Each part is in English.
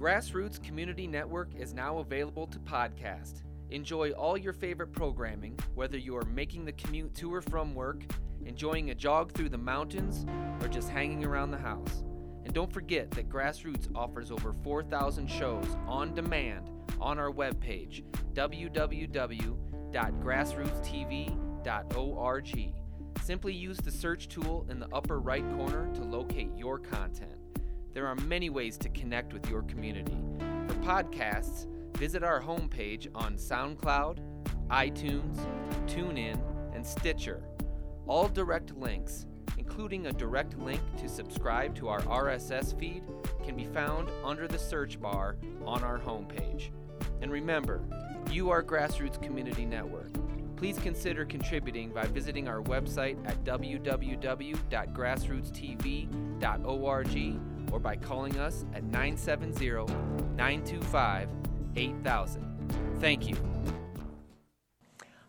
Grassroots Community Network is now available to podcast. Enjoy all your favorite programming, whether you are making the commute to or from work, enjoying a jog through the mountains, or just hanging around the house. And don't forget that Grassroots offers over 4,000 shows on demand on our webpage, www.grassrootstv.org. Simply use the search tool in the upper right corner to locate your content. There are many ways to connect with your community. For podcasts, visit our homepage on SoundCloud, iTunes, TuneIn, and Stitcher. All direct links, including a direct link to subscribe to our RSS feed, can be found under the search bar on our homepage. And remember, you are Grassroots Community Network. Please consider contributing by visiting our website at www.grassrootstv.org or by calling us at 970 925 8000. Thank you.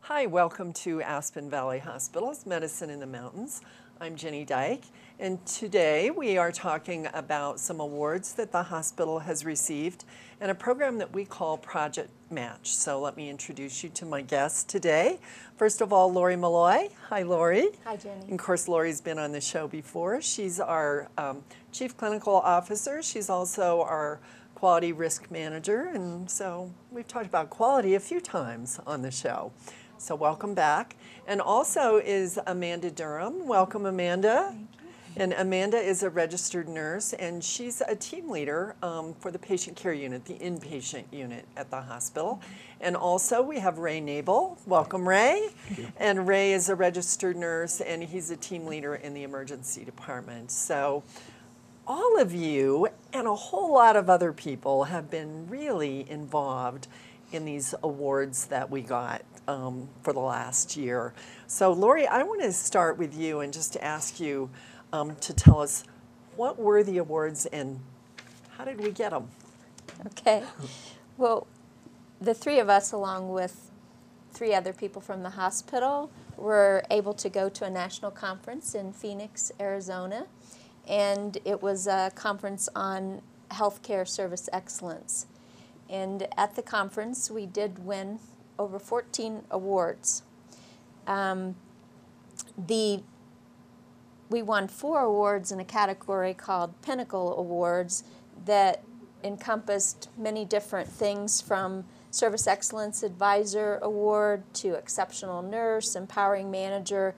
Hi, welcome to Aspen Valley Hospital's Medicine in the Mountains. I'm Jenny Dyke, and today we are talking about some awards that the hospital has received and a program that we call Project Match. So let me introduce you to my guests today. First of all, Lori Malloy. Hi, Lori. Hi, Jenny. And of course, Lori's been on the show before. She's our um, Chief Clinical Officer. She's also our Quality Risk Manager, and so we've talked about quality a few times on the show. So welcome back. And also is Amanda Durham. Welcome, Amanda. And Amanda is a registered nurse, and she's a team leader um, for the patient care unit, the inpatient unit at the hospital. And also, we have Ray Nabel. Welcome, Ray. And Ray is a registered nurse, and he's a team leader in the emergency department. So, all of you and a whole lot of other people have been really involved in these awards that we got um, for the last year. So, Lori, I want to start with you and just ask you um, to tell us what were the awards and how did we get them? Okay. Well, the three of us, along with three other people from the hospital, were able to go to a national conference in Phoenix, Arizona. And it was a conference on healthcare service excellence. And at the conference, we did win over 14 awards. Um, the we won four awards in a category called Pinnacle Awards that encompassed many different things from Service Excellence Advisor Award to Exceptional Nurse, Empowering Manager,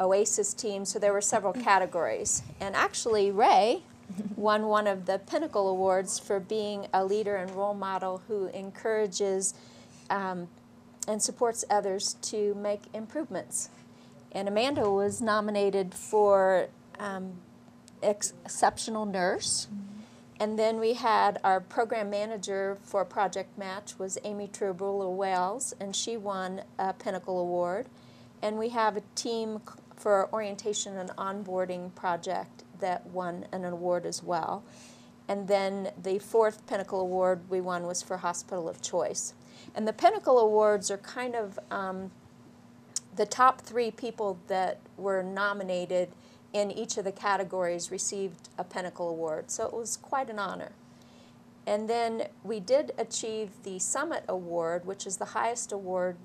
OASIS Team. So there were several categories. And actually, Ray won one of the Pinnacle Awards for being a leader and role model who encourages um, and supports others to make improvements. And Amanda was nominated for um, ex- Exceptional Nurse. And then we had our program manager for Project Match was Amy Trubula Wells, and she won a Pinnacle Award. And we have a team for orientation and onboarding project that won an award as well. And then the fourth Pinnacle Award we won was for Hospital of Choice. And the Pinnacle Awards are kind of um, the top three people that were nominated in each of the categories received a Pinnacle Award. So it was quite an honor. And then we did achieve the Summit Award, which is the highest award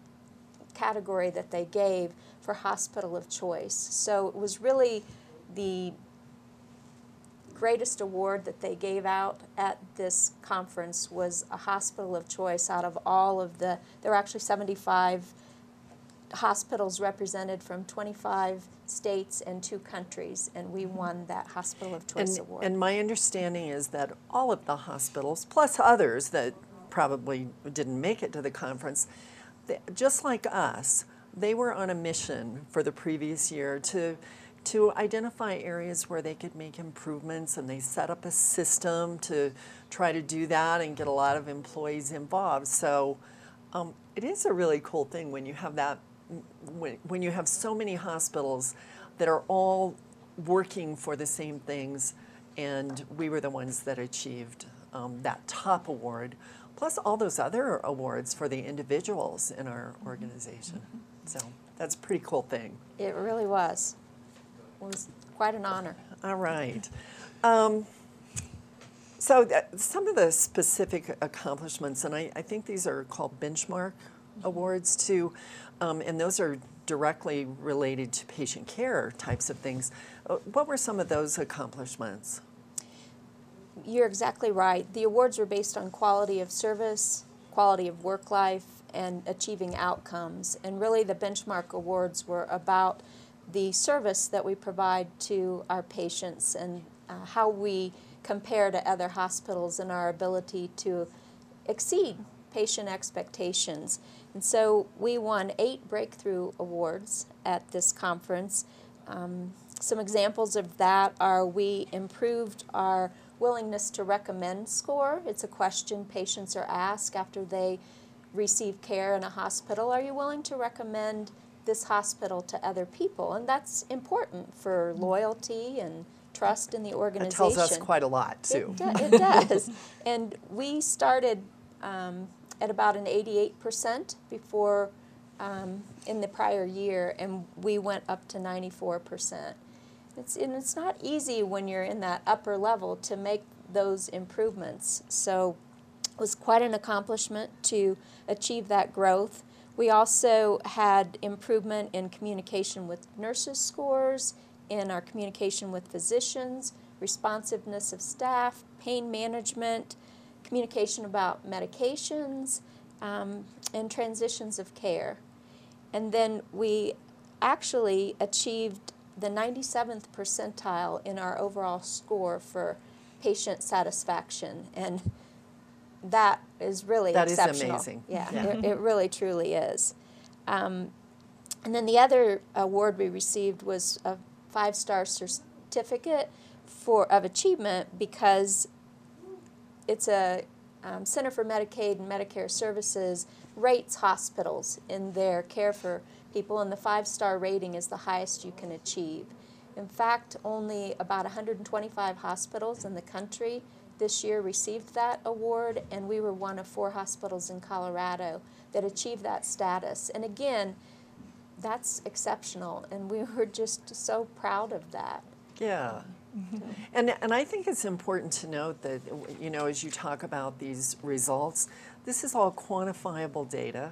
category that they gave for Hospital of Choice. So it was really the greatest award that they gave out at this conference was a hospital of choice out of all of the there were actually 75 hospitals represented from 25 states and two countries and we won that hospital of choice And, award and my understanding is that all of the hospitals, plus others that probably didn't make it to the conference, just like us, they were on a mission for the previous year to to identify areas where they could make improvements and they set up a system to try to do that and get a lot of employees involved. So um, it is a really cool thing when you have that when, when you have so many hospitals that are all working for the same things, and we were the ones that achieved um, that top award, plus all those other awards for the individuals in our organization. So that's a pretty cool thing. it really was it was quite an honor All right. Um, So that, some of the specific accomplishments, and I, I think these are called benchmark awards too, um, and those are directly related to patient care types of things. Uh, what were some of those accomplishments? You're exactly right. The awards were based on quality of service, quality of work life, and achieving outcomes. And really, the benchmark awards were about the service that we provide to our patients and uh, how we compare to other hospitals and our ability to exceed patient expectations. And so we won eight breakthrough awards at this conference. Um, some examples of that are we improved our willingness to recommend score. It's a question patients are asked after they receive care in a hospital. Are you willing to recommend this hospital to other people? And that's important for loyalty and trust in the organization. It tells us quite a lot too. It, do- it does. and we started um, at about an 88% before um, in the prior year, and we went up to 94%. It's, and it's not easy when you're in that upper level to make those improvements. So it was quite an accomplishment to achieve that growth. We also had improvement in communication with nurses scores, in our communication with physicians, responsiveness of staff, pain management, communication about medications, um, and transitions of care. And then we actually achieved the 97th percentile in our overall score for patient satisfaction. And that is really That is exceptional. amazing. Yeah, Yeah. It, it really truly is. Um, and then the other award we received was a five star certificate for of achievement because it's a um, Center for Medicaid and Medicare Services rates hospitals in their care for people, and the five star rating is the highest you can achieve. In fact, only about 125 hospitals in the country this year received that award, and we were one of four hospitals in Colorado that achieved that status. And again, that's exceptional, and we were just so proud of that. Yeah. Mm-hmm. And, and I think it's important to note that, you know, as you talk about these results, this is all quantifiable data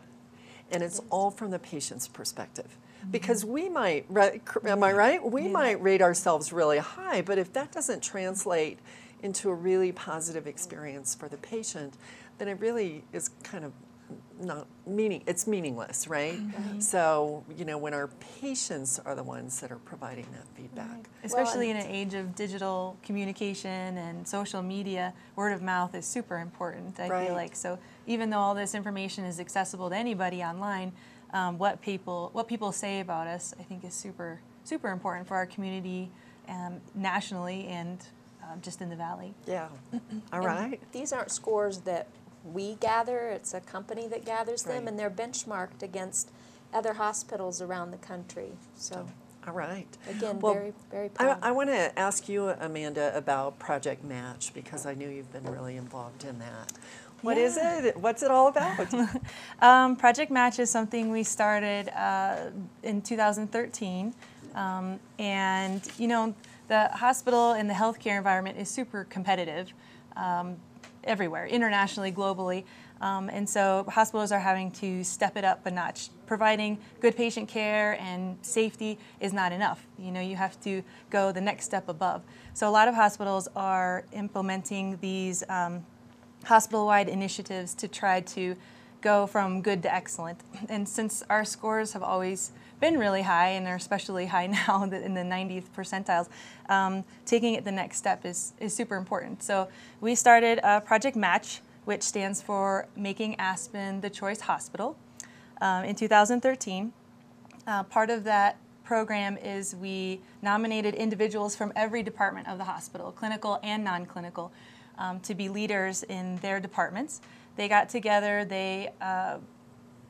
and it's all from the patient's perspective. Mm-hmm. Because we might, am I right? We might rate ourselves really high, but if that doesn't translate into a really positive experience for the patient, then it really is kind of not meaning, it's meaningless, right? So, you know, when our patients are the ones that are providing that feedback. Especially and- in an age of digital communication and social media, word of mouth is super important. I Right. feel like so. Even though all this information is accessible to anybody online, um, what people what people say about us, I think, is super super important for our community, um, nationally and um, just in the valley. Yeah. All And right. These aren't scores that we gather, it's a company that gathers them, Right. and they're benchmarked against other hospitals around the country. So, All right. again, Well, very, very I, proud. I want to ask you, Amanda, about Project Match because I knew you've been really involved in that. What is it? What's it all about? Um, Project Match is something we started uh, in 2013. Um, and, you know, the hospital and the healthcare environment is super competitive um, everywhere, internationally, globally. Um, and so hospitals are having to step it up a notch. Providing good patient care and safety is not enough. You know, you have to go the next step above. So a lot of hospitals are implementing these um, hospital-wide initiatives to try to go from good to excellent. And since our scores have always been really high, and are especially high now in the 90th percentiles, um, taking it the next step is, is super important. So we started uh, Project Match, which stands for Making Aspen the Choice Hospital, um, in 2013. Uh, part of that program is we nominated individuals from every department of the hospital, clinical and non clinical, um, to be leaders in their departments. They got together, they uh,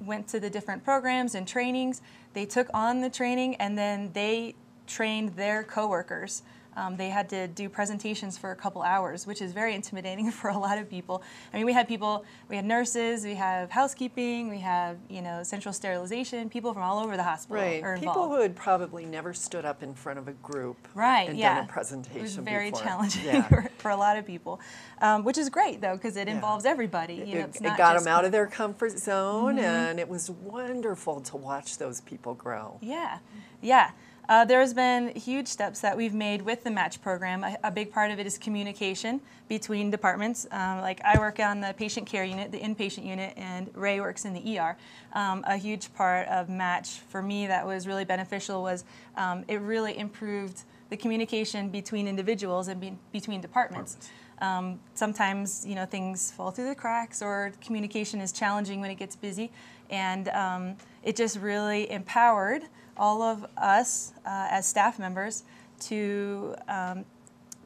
went to the different programs and trainings, they took on the training, and then they trained their coworkers um, they had to do presentations for a couple hours, which is very intimidating for a lot of people. I mean, we had people, we had nurses, we have housekeeping, we have you know central sterilization, people from all over the hospital Right. are People who had probably never stood up in front of a group Right, and yeah. done a presentation It was very before. challenging Yeah. for, for a lot of people, um, which is great though because it involves everybody. You know, it, it got them out of their comfort zone, and it was wonderful to watch those people grow. Yeah, yeah. Uh, there's been huge steps that we've made with the match program. A, a big part of it is communication between departments. Um, like I work on the patient care unit, the inpatient unit, and Ray works in the ER. Um, a huge part of match for me that was really beneficial was um, it really improved the communication between individuals and be, between departments. Um, sometimes you know things fall through the cracks or communication is challenging when it gets busy and um, it just really empowered all of us uh, as staff members to um,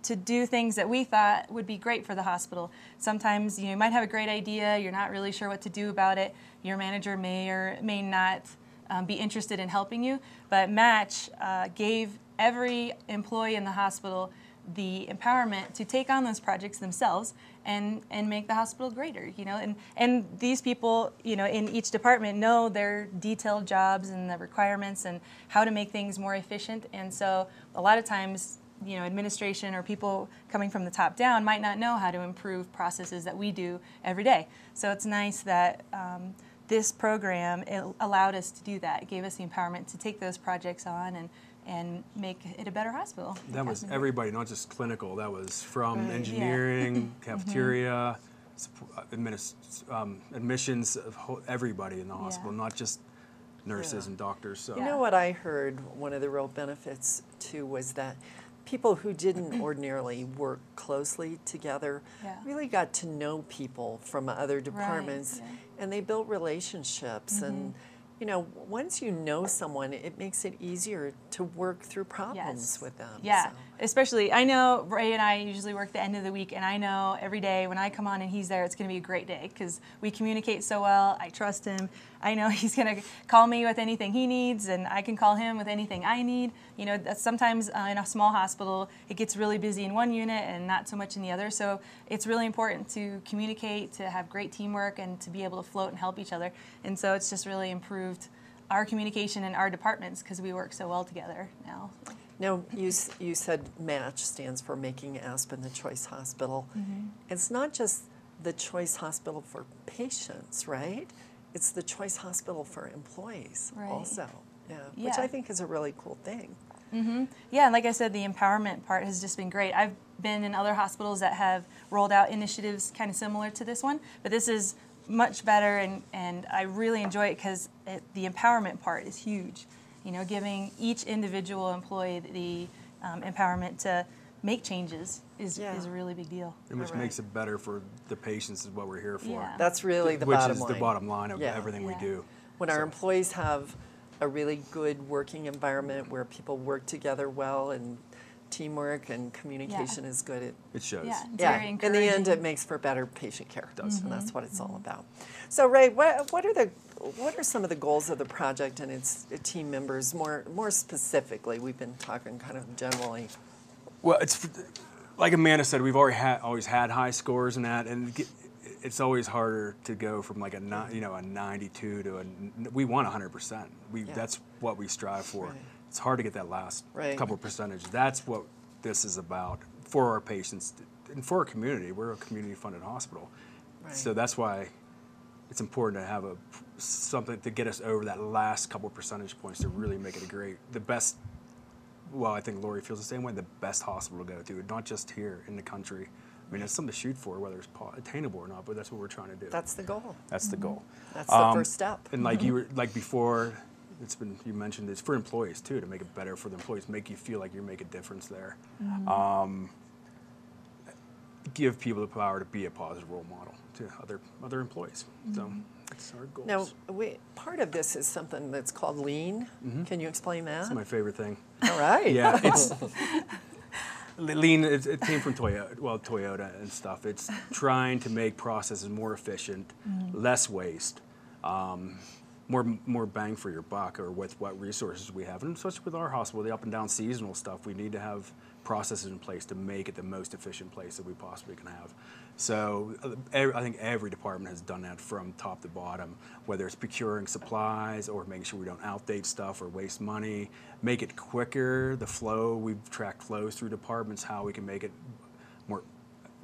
to do things that we thought would be great for the hospital. Sometimes you, know, you might have a great idea, you're not really sure what to do about it. Your manager may or may not um, be interested in helping you, but Match uh, gave every employee in the hospital the empowerment to take on those projects themselves and and make the hospital greater you know? And and these people you know in each department know their detailed jobs and the requirements and how to make things more efficient. And so a lot of times you know administration or people coming from the top down might not know how to improve processes that we do every day. So it's nice that um, this program allowed us to do that. It gave us the empowerment to take those projects on and and make it a better hospital That was everybody, not just clinical. That was from Right. Yeah. engineering, cafeteria, supp- uh, adminis- um, admissions, of ho- everybody in the hospital, Yeah. not just nurses Yeah. and doctors. So You know what I heard? One of the real benefits too was that people who didn't ordinarily work closely together Yeah. really got to know people from other departments, yeah. and they built relationships. And you know, once you know someone, it makes it easier to work through problems Yes. with them. Yeah, so. Especially I know Ray and I usually work the end of the week, and I know every day when I come on and he's there, it's going to be a great day because we communicate so well. I trust him. I know he's going to call me with anything he needs, and I can call him with anything I need. You know, sometimes uh, in a small hospital, it gets really busy in one unit and not so much in the other. So it's really important to communicate, to have great teamwork, and to be able to float and help each other. And so it's just really improved our communication in our departments because we work so well together now. Now, you, you said MATCH stands for Making Aspen the Choice Hospital. Mm-hmm. It's not just the choice hospital for patients, right? It's the choice hospital for employees Right. also. Yeah, which I think is a really cool thing. Yeah, and like I said, the empowerment part has just been great. I've been in other hospitals that have rolled out initiatives kind of similar to this one, but this is much better, and, and I really enjoy it because the empowerment part is huge. You know, giving each individual employee the um, empowerment to make changes is, Yeah. is a really big deal. and which Alright. makes it better for the patients is what we're here for. Yeah. That's really the which bottom is line. the bottom line of Yeah. everything Yeah. we do. When our employees have a really good working environment where people work together well and teamwork and communication is good, it It shows. Yeah, it's yeah, very in the end, it makes for better patient care. does. and mm-hmm. that's what it's all mm-hmm. about. So, Ray, what, what are the what are some of the goals of the project and its team members? More more specifically, we've been talking kind of generally. Well, it's like Amanda said, we've already had always had high scores in that, and get- it's always harder to go from like a ni- you know a 92 to a n- we want 100 percent. We Yeah. that's what we strive for. Right. It's hard to get that last Right. couple percentage. That's what this is about for our patients and for our community. We're a community-funded hospital, Right. so that's why it's important to have a something to get us over that last couple percentage points to really make it a great, the best well, I think Lori feels the same way. The best hospital to go to, not just here in the country. I mean, it's something to shoot for, whether it's attainable or not. But that's what we're trying to do. That's the goal. That's the goal. That's the Um, first step. And like you were like before, it's been you mentioned it's for employees too to make it better for the employees, make you feel like you make a difference there. Um, give people the power to be a positive role model to other other employees. So that's our goals. Now, we, part of this is something that's called lean. Can you explain that? That's my favorite thing. All right. Yeah, it's lean. It, it came from Toyota, well, Toyota and stuff. It's trying to make processes more efficient, less waste, um, more more bang for your buck, or with what resources we have, and especially with our hospital, the up and down seasonal stuff. We need to have processes in place to make it the most efficient place that we possibly can have. So uh, I think every department has done that from top to bottom, whether it's procuring supplies or making sure we don't outdate stuff or waste money, make it quicker, the flow, we've tracked flows through departments, how we can make it more,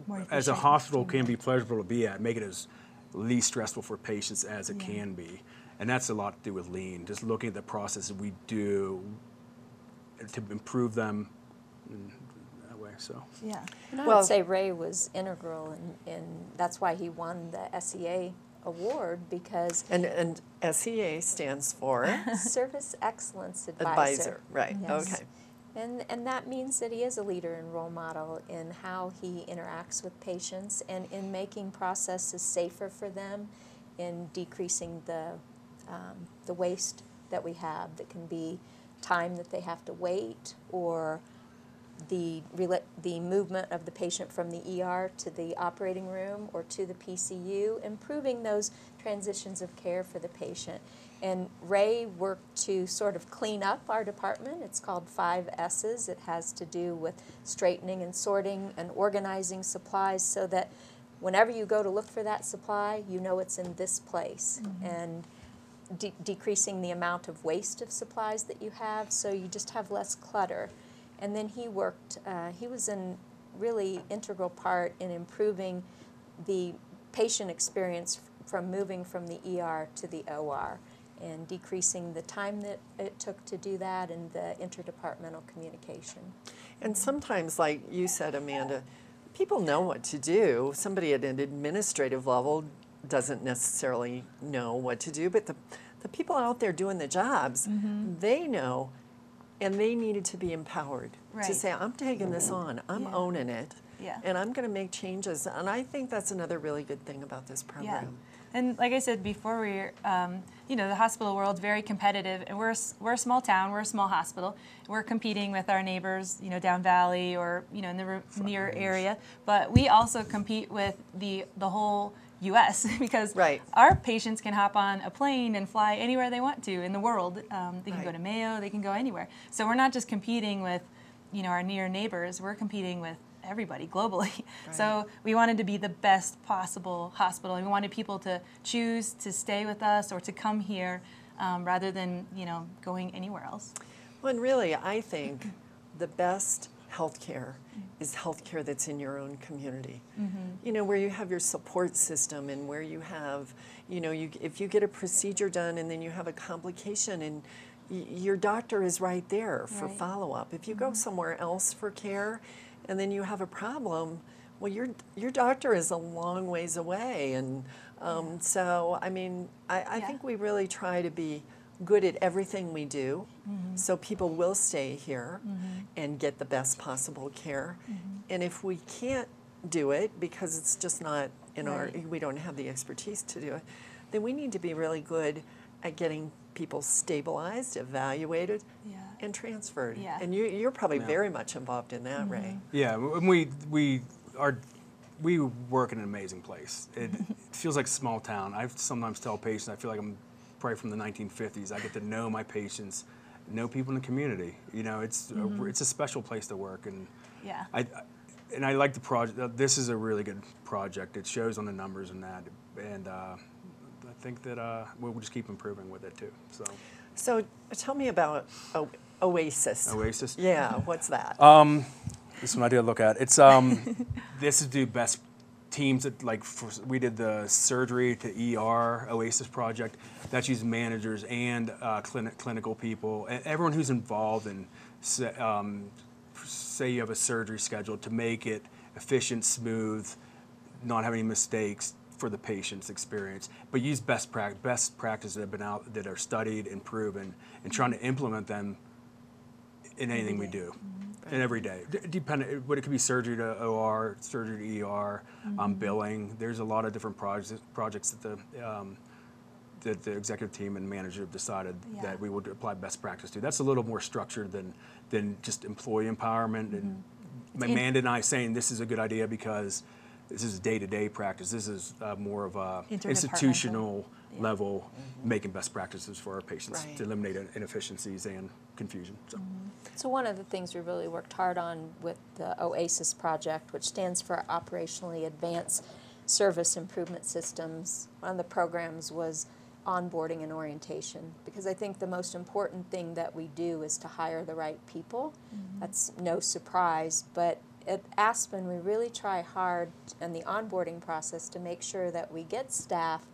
More as a hospital can be pleasurable to be at, make it as least stressful for patients as it Yeah. can be. And that's a lot to do with lean, just looking at the processes we do to improve them in that way, so. Yeah. And I Well- would say Ray was integral, in, in that's why he won the SEA award because And, and SEA stands for Service Excellence Advisor. advisor, right, Yes. okay. And, and that means that he is a leader and role model in how he interacts with patients and in making processes safer for them, in decreasing the, um, the waste that we have that can be time that they have to wait or the, rela- the movement of the patient from the ER to the operating room or to the PCU, improving those transitions of care for the patient. And Ray worked to sort of clean up our department. It's called Five S's. It has to do with straightening and sorting and organizing supplies so that whenever you go to look for that supply, you know it's in this place. And de- decreasing the amount of waste of supplies that you have, so you just have less clutter. And then he worked, uh, he was a really integral part in improving the patient experience from moving from the ER to the OR and decreasing the time that it took to do that and the interdepartmental communication. And sometimes, like you said, Amanda, people know what to do. Somebody at an administrative level doesn't necessarily know what to do, but the, the people out there doing the jobs, they know, and they needed to be empowered to say, I'm taking this on, I'm Yeah. owning it, Yeah. and I'm going to make changes. And I think that's another really good thing about this program. Yeah. And like I said before, we're, um, you know, the hospital world's very competitive, and we're, we're a small town, we're a small hospital. We're competing with our neighbors, you know, down valley or, you know, in the re- near area. But we also compete with the, the whole U.S. because Right. our patients can hop on a plane and fly anywhere they want to in the world. Um, they can go to Mayo, they can go anywhere. So we're not just competing with, you know, our near neighbors. We're competing with everybody globally. So we wanted to be the best possible hospital, and we wanted people to choose to stay with us or to come here um, rather than, you know, going anywhere else. Well, and really, I think the best healthcare is healthcare that's in your own community. You know, where you have your support system and where you have, you know, you, if you get a procedure done and then you have a complication and y- your doctor is right there for Right. follow up. If you go somewhere else for care and then you have a problem, well, your your doctor is a long ways away, and um, so I mean, I, I Yeah. think we really try to be good at everything we do, mm-hmm. so people will stay here mm-hmm. and get the best possible care. Mm-hmm. And if we can't do it because it's just not in our, we don't have the expertise to do it, then we need to be really good at getting people stabilized, evaluated, Yeah. and transferred. Yeah. And you, you're probably Yeah. very much involved in that, Ray. Yeah, and we we are we work in an amazing place. It, it feels like a small town. I sometimes tell patients I feel like I'm probably from the 1950s. I get to know my patients, know people in the community. You know, it's a, it's a special place to work, and Yeah. I, I- and I like the project. uh, This is a really good project. It shows on the numbers and that, and uh, I think that uh, we'll just keep improving with it too. So, So tell me about o- Oasis. Oasis. Yeah, what's that? This one I did look at. It's um, this is do best teams that like for, we did the surgery to ER Oasis project. That's using managers and uh, clinic, clinical people, and everyone who's involved in say, um, say you have a surgery scheduled to make it efficient, smooth, not have any mistakes for the patient's experience, but use best practice, best practices that have been out that are studied and proven, and trying to implement them in anything we do, and every day. D- dependent, but it could be surgery to OR, surgery to ER, um, billing. There's a lot of different projects projects that the um, that the executive team and manager have decided Yeah. that we would apply best practice to. That's a little more structured than than just employee empowerment and It's Amanda and I saying this is a good idea because this is day-to-day practice. This is uh, more of a Interdepartmental. Institutional level, making best practices for our patients Right. to eliminate inefficiencies and confusion. So. Mm-hmm. So one of the things we really worked hard on with the OASIS project, which stands for Operationally Advanced Service Improvement Systems, one of the programs was onboarding and orientation because I think the most important thing that we do is to hire the right people. Mm-hmm. That's no surprise, but at Aspen we really try hard in the onboarding process to make sure that we get staff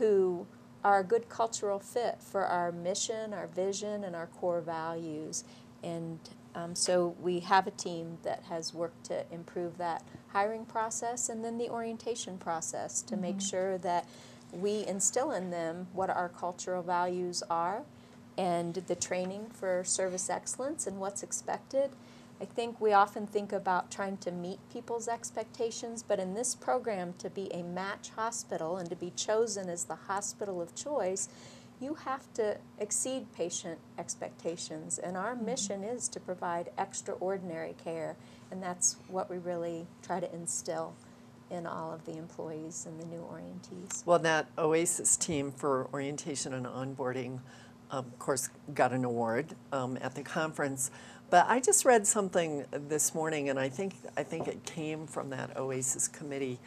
who are a good cultural fit for our mission, our vision, and our core values. And um, so we have a team that has worked to improve that hiring process and then the orientation process to make sure that we instill in them what our cultural values are and the training for service excellence and what's expected. I think we often think about trying to meet people's expectations, but in this program, to be a match hospital and to be chosen as the hospital of choice, you have to exceed patient expectations. And our mission is to provide extraordinary care, and that's what we really try to instill in all of the employees and the new orientees. Well, that OASIS team for orientation and onboarding, um, of course, got an award um, at the conference. But I just read something this morning, and I think I think it came from that OASIS committee,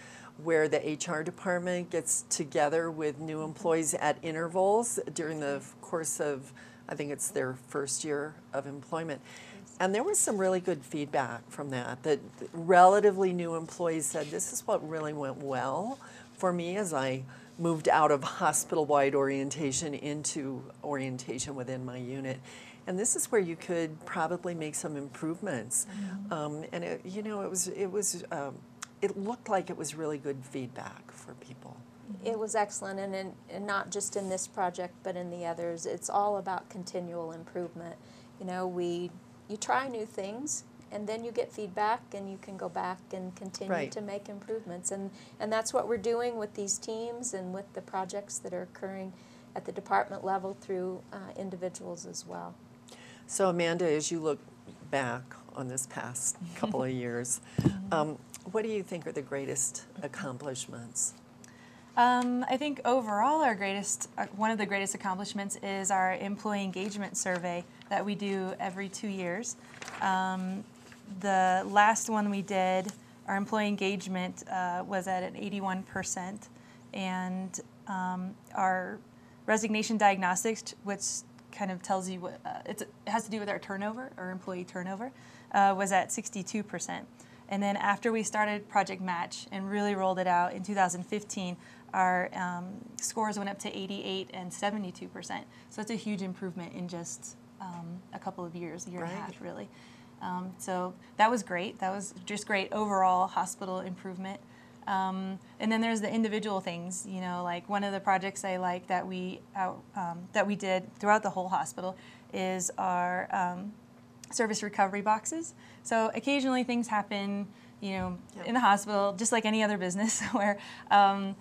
where the HR department gets together with new employees at intervals during the course of, I think it's their first year of employment. And there was some really good feedback from that. That relatively new employees said, "This is what really went well for me as I moved out of hospital-wide orientation into orientation within my unit." And this is where you could probably make some improvements. Um, and it, you know, it was it was um, it looked like it was really good feedback for people. It was excellent, and, in, and not just in this project, but in the others. It's all about continual improvement. You know, we you try new things, and then you get feedback, and you can go back and continue Right. to make improvements. And and that's what we're doing with these teams and with the projects that are occurring at the department level through uh, individuals as well. So Amanda, as you look back on this past couple of years, um, what do you think are the greatest accomplishments? Um, I think overall, our greatest, uh, one of the greatest accomplishments is our employee engagement survey that we do every two years. Um, the last one we did, our employee engagement uh, was at an 81%, and um, our resignation diagnostics, which kind of tells you what uh, it's, it has to do with our turnover, our employee turnover, uh, was at 62%. And then after we started Project Match and really rolled it out in 2015, our um, scores went up to 88 and 72%. So it's a huge improvement in just um, a couple of years, a year and a half, really. Um, so that was great. That was just great overall hospital improvement. Um, and then there's the individual things, you know, like one of the projects I like that we out, um, that we did throughout the whole hospital is our um, service recovery boxes. So occasionally things happen, you know, Yeah. in the hospital, just like any other business, where um,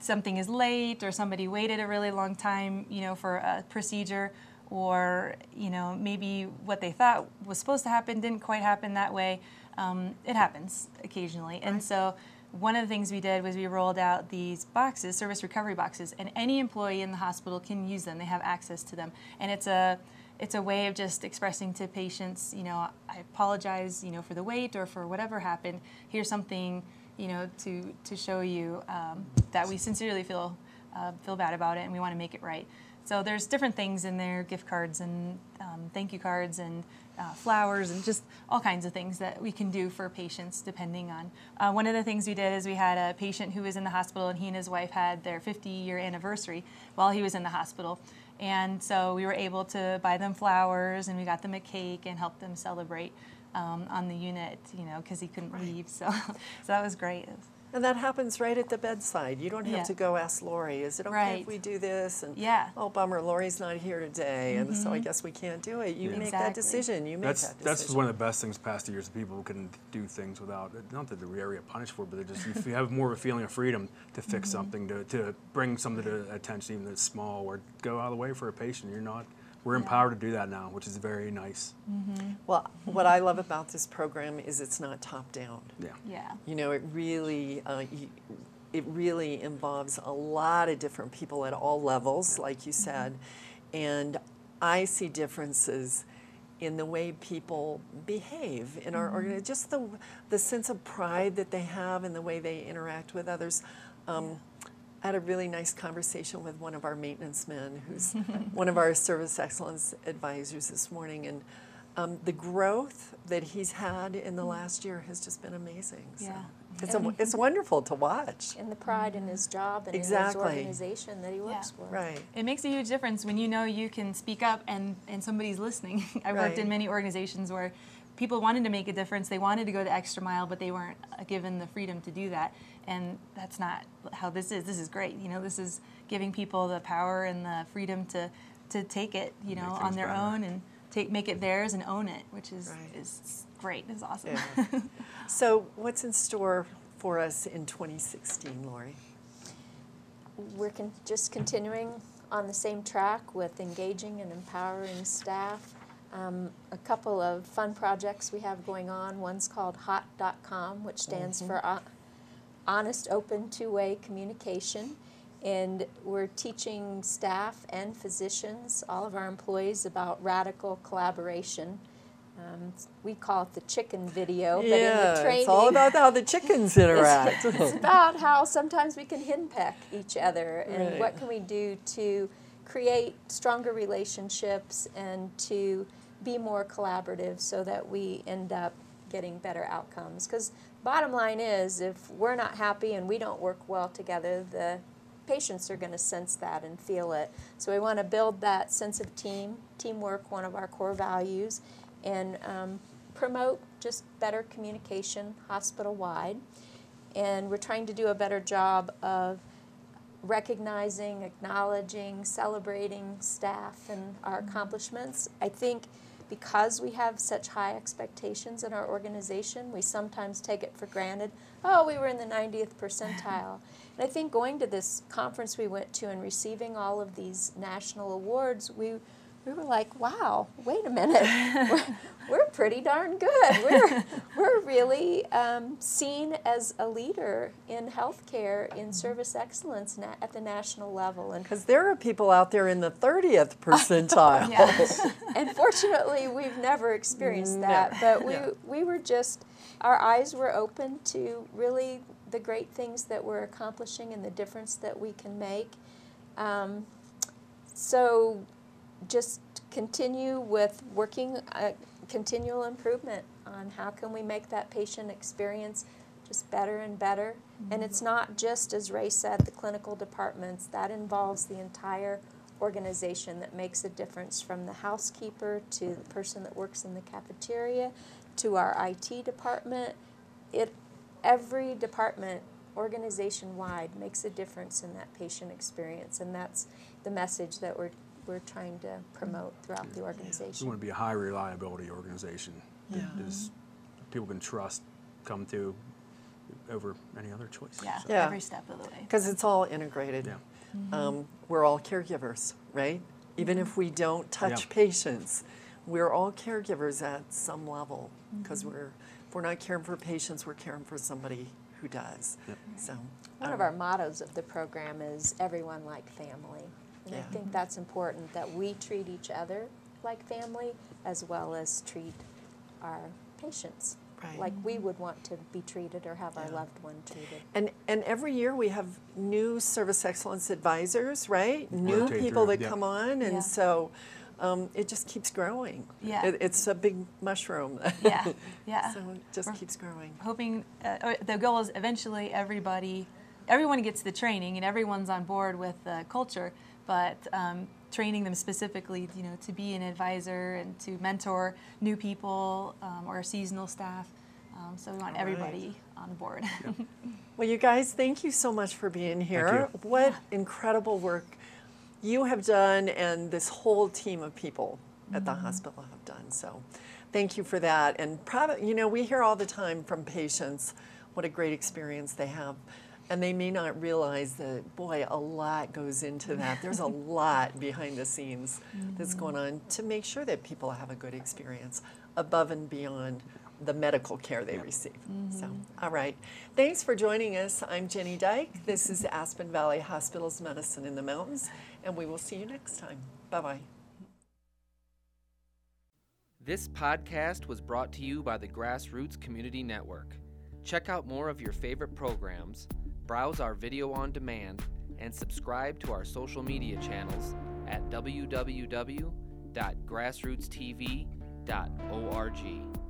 something is late or somebody waited a really long time, you know, for a procedure, or you know maybe what they thought was supposed to happen didn't quite happen that way. Um, it happens occasionally, and so one of the things we did was we rolled out these boxes, service recovery boxes, and any employee in the hospital can use them. They have access to them, and it's a it's a way of just expressing to patients, you know, I apologize, you know, for the wait or for whatever happened. Here's something, you know, to to show you um, that we sincerely feel uh, feel bad about it and we want to make it right. So there's different things in there, gift cards and um, thank you cards and uh, flowers and just all kinds of things that we can do for patients depending on. Uh, one of the things we did is we had a patient who was in the hospital and he and his wife had their 50 year anniversary while he was in the hospital. And so we were able to buy them flowers and we got them a cake and help them celebrate um, on the unit, you know, because he couldn't leave. So, so that was great. And that happens right at the bedside. You don't have Yeah. to go ask Lori, is it okay Right. if we do this? And Yeah. Mm-hmm. oh, bummer, Lori's not here today, and so I guess we can't do it. You Yeah. make that decision. You make That's that that's one of the best things past years. People can do things without not that the area punished for, it, but they just you have more of a feeling of freedom to fix Mm-hmm. something, to, to bring something to attention, even if it's small, or go out of the way for a patient. You're not we're empowered to do that now, which is very nice. Well, what I love about this program is it's not top down. Yeah. Yeah. You know, it really, uh, y- it really involves a lot of different people at all levels, like you said, and I see differences in the way people behave in our organization. Just the the sense of pride that they have and the way they interact with others. Um, I had a really nice conversation with one of our maintenance men, who's one of our service excellence advisors this morning, and um, the growth that he's had in the last year has just been amazing. So Yeah. it's a, it's wonderful to watch. And the pride in his job and Exactly. in his organization that he works for. Right. It makes a huge difference when you know you can speak up and, and somebody's listening. I worked Right. in many organizations where people wanted to make a difference. They wanted to go the extra mile, but they weren't uh, given the freedom to do that. And that's not how this is. This is great. You know, this is giving people the power and the freedom to, to take it, you know, on their better. own and take make it theirs and own it, which is Right. is great. It's awesome. Yeah. so what's in store for us in 2016, Lori? We're con- just continuing on the same track with engaging and empowering staff. Um, a couple of fun projects we have going on. One's called HOT.com, which stands for uh, Honest, Open, Two Way Communication. And we're teaching staff and physicians, all of our employees, about radical collaboration. Um, we call it the chicken video, but in the training, it's all about how the chickens interact. it's about how sometimes we can henpeck each other and Right. what can we do to create stronger relationships and to be more collaborative so that we end up getting better outcomes. Because bottom line is if we're not happy and we don't work well together the patients are going to sense that and feel it. So we want to build that sense of team teamwork one of our core values and um, promote just better communication hospital wide and we're trying to do a better job of recognizing, acknowledging, celebrating staff and our accomplishments. I think because we have such high expectations in our organization, we sometimes take it for granted. Oh, we were in the 90th percentile. and I think going to this conference we went to and receiving all of these national awards, we we were like, wow, wait a minute, we're, we're pretty darn good. We're, we're really um, seen as a leader in healthcare, in service excellence na- at the national level. And Because there are people out there in the 30th percentile. Yeah. and fortunately, we've never experienced that. Never, But we, no. we were just, our eyes were open to really the great things that we're accomplishing and the difference that we can make. Um, so just continue with working uh, continual improvement on how can we make that patient experience just better and better. And it's not just, as Ray said, the clinical departments. That involves the entire organization that makes a difference from the housekeeper to the person that works in the cafeteria to our IT department. It, every department, organization wide, makes a difference in that patient experience. And that's the message that we're, we're trying to promote throughout the organization. We want to be a high reliability organization. Yeah. Is people can trust come to over any other choice. Yeah. Yeah. Every step of the way. Because it's all integrated. Yeah. Um, we're all caregivers, right? Even if we don't touch Yeah. patients, we're all caregivers at some level. Because we're, if we're not caring for patients, we're caring for somebody who does. Yep. So One of um, our mottos of the program is everyone like family. And I think that's important that we treat each other like family as well as treat our patients Right. like we would want to be treated or have our loved one treated. And, and every year we have new service excellence advisors, right? New Rotate people that yeah. come on, and Yeah. so um, it just keeps growing. Yeah. It, it's a big mushroom. Yeah. Yeah. so it just We're- keeps growing. hoping uh, uh, the goal is eventually everybody everyone gets the training and everyone's on board with the culture but um, training them specifically you know to be an advisor and to mentor new people um, or seasonal staff um, so we want All right. everybody on board Well, you guys, thank you so much for being here. What incredible work you have done, and this whole team of people at the hospital have done. So, thank you for that. And probably, you know, we hear all the time from patients what a great experience they have And they may not realize that, boy, a lot goes into that. There's a lot behind the scenes that's mm-hmm. going on to make sure that people have a good experience above and beyond the medical care they receive. So, mm-hmm. all right. Thanks for joining us. I'm Jenny Dyke. This is Aspen Valley Hospital's Medicine in the Mountains, and we will see you next time. Bye bye. This podcast was brought to you by the Grassroots Community Network. Check out more of your favorite programs, browse our video on demand, and subscribe to our social media channels at www.grassrootstv.org.